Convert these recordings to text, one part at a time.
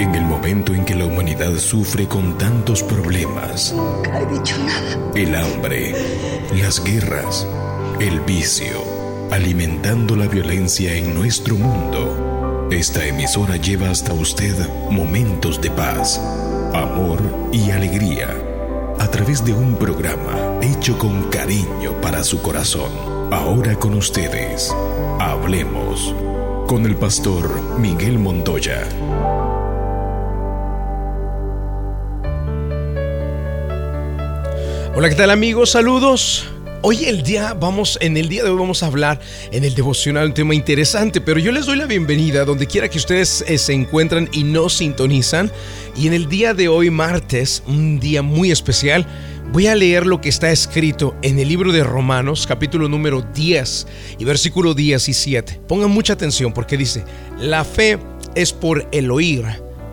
En el momento en que la humanidad sufre con tantos problemas. Nunca he dicho nada. El hambre, las guerras, el vicio, alimentando la violencia en nuestro mundo. Esta emisora lleva hasta usted momentos de paz, amor y alegría a través de un programa hecho con cariño para su corazón. Ahora con ustedes, hablemos con el pastor Miguel Montoya. Hola, ¿qué tal amigos? Saludos. Hoy el día vamos en el día de hoy vamos a hablar en el devocional un tema interesante, pero yo les doy la bienvenida donde quiera que ustedes eh, se encuentran y nos sintonizan. Y en el día de hoy martes, un día muy especial, voy a leer lo que está escrito en el libro de Romanos, capítulo número 10 y versículo 17. Pongan mucha atención porque dice, "La fe es por el oír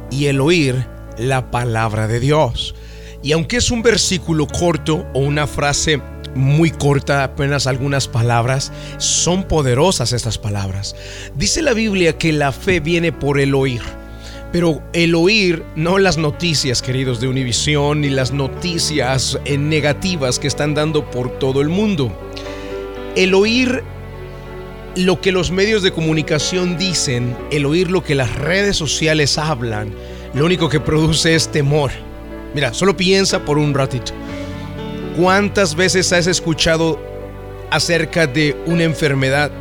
y el oír la palabra de Dios." Y aunque es un versículo corto o una frase muy corta, apenas algunas palabras, son poderosas estas palabras. Dice la Biblia que la fe viene por el oír. Pero el oír, no las noticias, queridos de Univisión, ni las noticias eh, negativas que están dando por todo el mundo. El oír lo que los medios de comunicación dicen, el oír lo que las redes sociales hablan, lo único que produce es temor. Mira, solo piensa por un ratito. ¿Cuántas veces has escuchado acerca de una enfermedad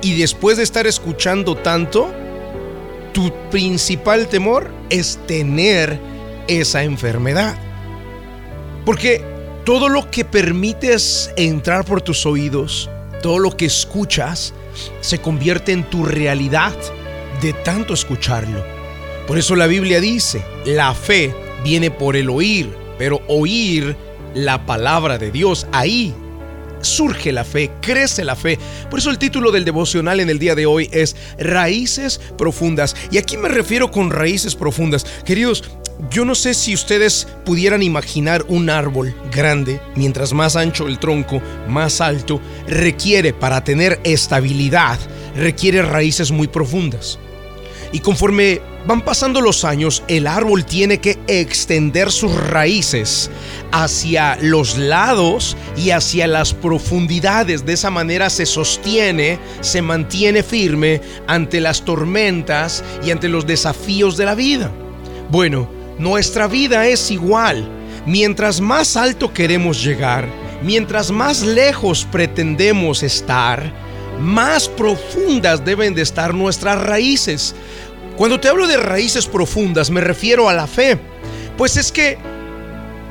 y después de estar escuchando tanto, tu principal temor es tener esa enfermedad? Porque todo lo que permites entrar por tus oídos, todo lo que escuchas, se convierte en tu realidad de tanto escucharlo. Por eso la Biblia dice, la fe viene por el oír, pero oír la palabra de Dios, ahí surge la fe, crece la fe. Por eso el título del devocional en el día de hoy es Raíces Profundas. Y aquí me refiero con raíces profundas. Queridos, yo no sé si ustedes pudieran imaginar un árbol grande, mientras más ancho el tronco, más alto, requiere para tener estabilidad, requiere raíces muy profundas. Y conforme van pasando los años, el árbol tiene que extender sus raíces hacia los lados y hacia las profundidades. De esa manera se sostiene, se mantiene firme ante las tormentas y ante los desafíos de la vida. Bueno, nuestra vida es igual. Mientras más alto queremos llegar, mientras más lejos pretendemos estar, más profundas deben de estar nuestras raíces. Cuando te hablo de raíces profundas me refiero a la fe, pues es que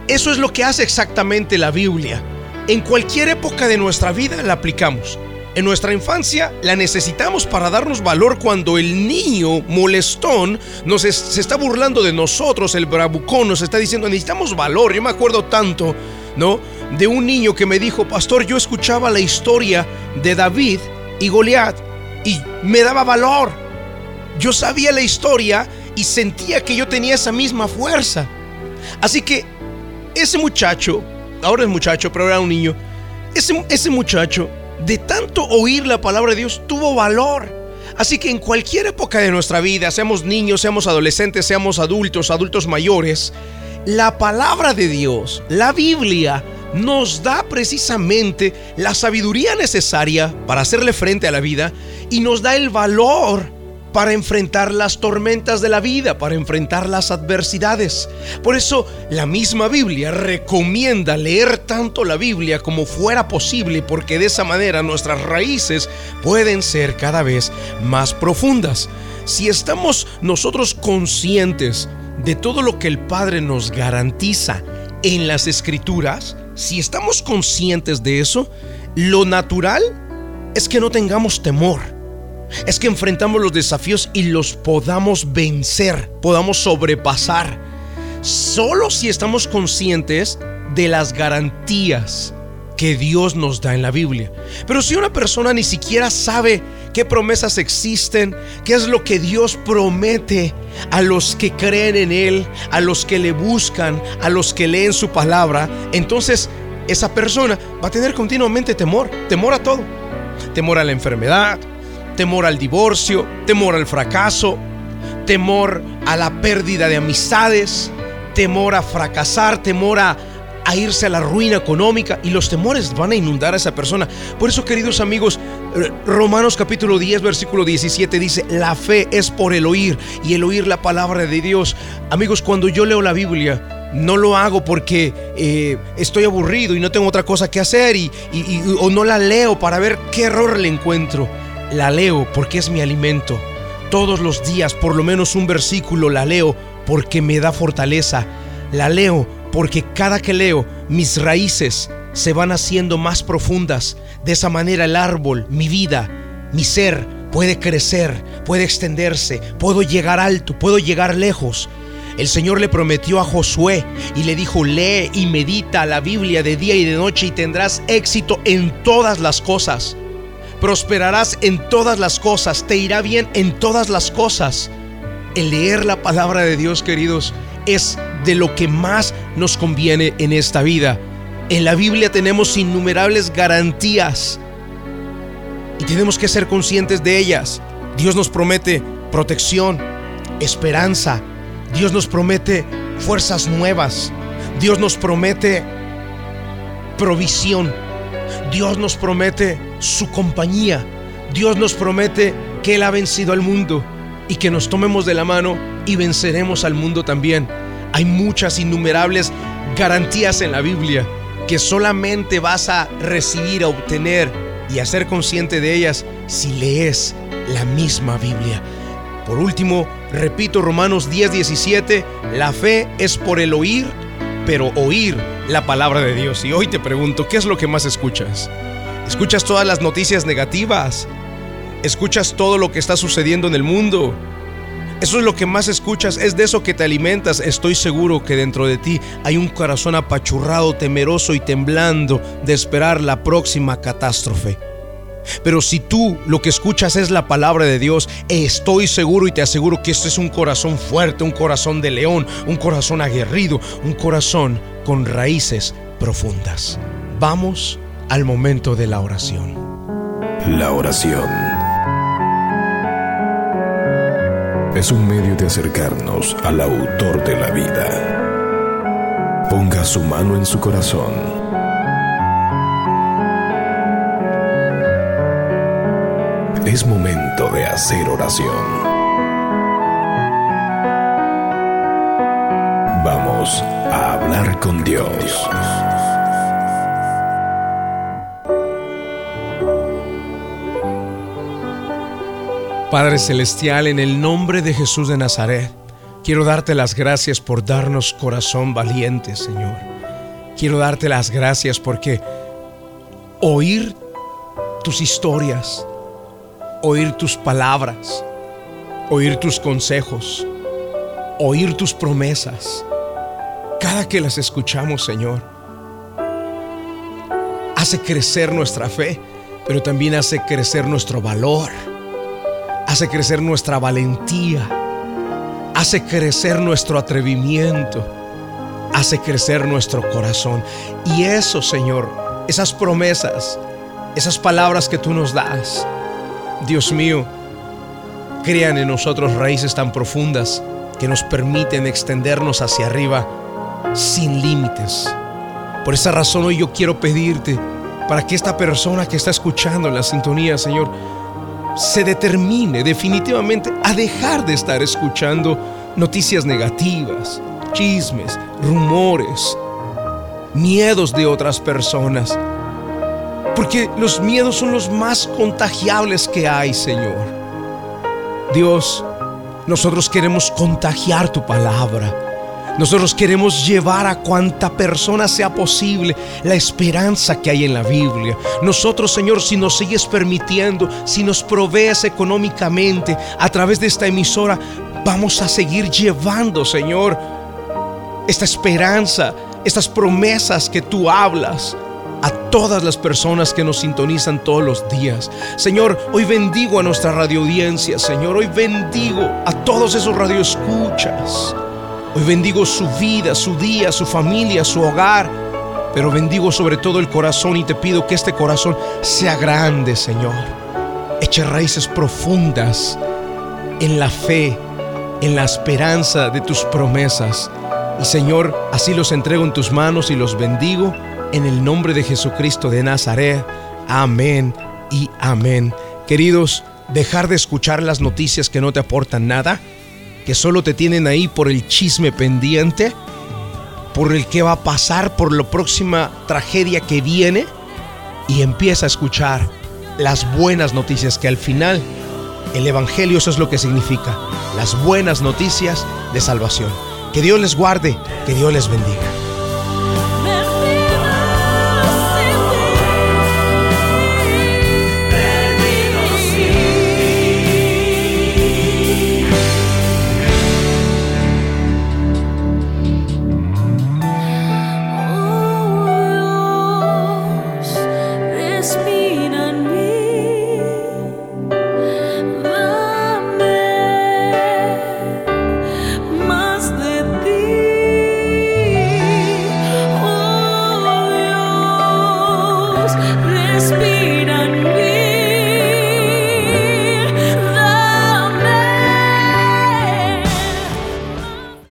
eso es lo que hace exactamente la Biblia. En cualquier época de nuestra vida la aplicamos. En nuestra infancia la necesitamos para darnos valor cuando el niño molestón nos se está burlando de nosotros, el bravucón nos está diciendo necesitamos valor. Yo me acuerdo tanto, ¿no? De un niño que me dijo, pastor, yo escuchaba la historia de David y Goliat y me daba valor. Yo sabía la historia y sentía que yo tenía esa misma fuerza. Así que ese muchacho, ahora es muchacho, pero era un niño, ese, ese muchacho, de tanto oír la palabra de Dios, tuvo valor. Así que en cualquier época de nuestra vida, seamos niños, seamos adolescentes, seamos adultos, adultos mayores, la palabra de Dios, la Biblia, nos da precisamente la sabiduría necesaria para hacerle frente a la vida y nos da el valor para enfrentar las tormentas de la vida, para enfrentar las adversidades. Por eso la misma Biblia recomienda leer tanto la Biblia como fuera posible, porque de esa manera nuestras raíces pueden ser cada vez más profundas. Si estamos nosotros conscientes de todo lo que el Padre nos garantiza en las escrituras, si estamos conscientes de eso, lo natural es que no tengamos temor es que enfrentamos los desafíos y los podamos vencer, podamos sobrepasar. Solo si estamos conscientes de las garantías que Dios nos da en la Biblia. Pero si una persona ni siquiera sabe qué promesas existen, qué es lo que Dios promete a los que creen en Él, a los que le buscan, a los que leen su palabra, entonces esa persona va a tener continuamente temor, temor a todo. Temor a la enfermedad, temor al divorcio, temor al fracaso, temor a la pérdida de amistades, temor a fracasar, temor a, a irse a la ruina económica y los temores van a inundar a esa persona. Por eso, queridos amigos, eh, Romanos capítulo 10, versículo 17 dice, la fe es por el oír y el oír la palabra de Dios. Amigos, cuando yo leo la Biblia, no lo hago porque eh, estoy aburrido y no tengo otra cosa que hacer y, o no la leo para ver qué error le encuentro. La leo porque es mi alimento todos los días por lo menos un versículo la leo porque me da fortaleza. La leo porque cada que leo mis raíces se van haciendo más profundas. De esa manera el árbol, mi vida, mi ser puede crecer, puede extenderse, puedo llegar alto, puedo llegar lejos. El Señor le prometió a Josué y le dijo, lee y medita la Biblia de día y de noche y tendrás éxito en todas las cosas prosperarás en todas las cosas, te irá bien en todas las cosas. El leer la palabra de Dios, queridos, es de lo que más nos conviene en esta vida. En la Biblia tenemos innumerables garantías y tenemos que ser conscientes de ellas. Dios nos promete protección, esperanza. Dios nos promete fuerzas nuevas. Dios nos promete provisión. Dios nos promete su compañía. Dios nos promete que Él ha vencido al mundo y que nos tomemos de la mano y venceremos al mundo también. Hay muchas innumerables garantías en la Biblia que solamente vas a recibir, a obtener y a ser consciente de ellas si lees la misma Biblia. Por último, repito Romanos 10, 17, la fe es por el oír, pero oír la palabra de Dios. Y hoy te pregunto, ¿qué es lo que más escuchas? Escuchas todas las noticias negativas. Escuchas todo lo que está sucediendo en el mundo. Eso es lo que más escuchas, es de eso que te alimentas. Estoy seguro que dentro de ti hay un corazón apachurrado, temeroso y temblando de esperar la próxima catástrofe. Pero si tú lo que escuchas es la palabra de Dios, estoy seguro y te aseguro que este es un corazón fuerte, un corazón de león, un corazón aguerrido, un corazón con raíces profundas. Vamos al momento de la oración. La oración es un medio de acercarnos al autor de la vida. Ponga su mano en su corazón. Es momento de hacer oración. Vamos a hablar con Dios. Padre Celestial, en el nombre de Jesús de Nazaret, quiero darte las gracias por darnos corazón valiente, Señor. Quiero darte las gracias porque oír tus historias, oír tus palabras, oír tus consejos, oír tus promesas, cada que las escuchamos, Señor, hace crecer nuestra fe, pero también hace crecer nuestro valor hace crecer nuestra valentía, hace crecer nuestro atrevimiento, hace crecer nuestro corazón. Y eso, Señor, esas promesas, esas palabras que tú nos das, Dios mío, crean en nosotros raíces tan profundas que nos permiten extendernos hacia arriba sin límites. Por esa razón hoy yo quiero pedirte para que esta persona que está escuchando la sintonía, Señor, se determine definitivamente a dejar de estar escuchando noticias negativas, chismes, rumores, miedos de otras personas. Porque los miedos son los más contagiables que hay, Señor. Dios, nosotros queremos contagiar tu palabra. Nosotros queremos llevar a cuanta persona sea posible la esperanza que hay en la Biblia. Nosotros, Señor, si nos sigues permitiendo, si nos provees económicamente a través de esta emisora, vamos a seguir llevando, Señor, esta esperanza, estas promesas que tú hablas a todas las personas que nos sintonizan todos los días. Señor, hoy bendigo a nuestra radio audiencia, Señor, hoy bendigo a todos esos radioescuchas. Hoy bendigo su vida, su día, su familia, su hogar, pero bendigo sobre todo el corazón y te pido que este corazón sea grande, Señor. Eche raíces profundas en la fe, en la esperanza de tus promesas. Y Señor, así los entrego en tus manos y los bendigo en el nombre de Jesucristo de Nazaret. Amén y amén. Queridos, dejar de escuchar las noticias que no te aportan nada, que solo te tienen ahí por el chisme pendiente, por el que va a pasar, por la próxima tragedia que viene, y empieza a escuchar las buenas noticias que al final el Evangelio eso es lo que significa, las buenas noticias de salvación. Que Dios les guarde, que Dios les bendiga.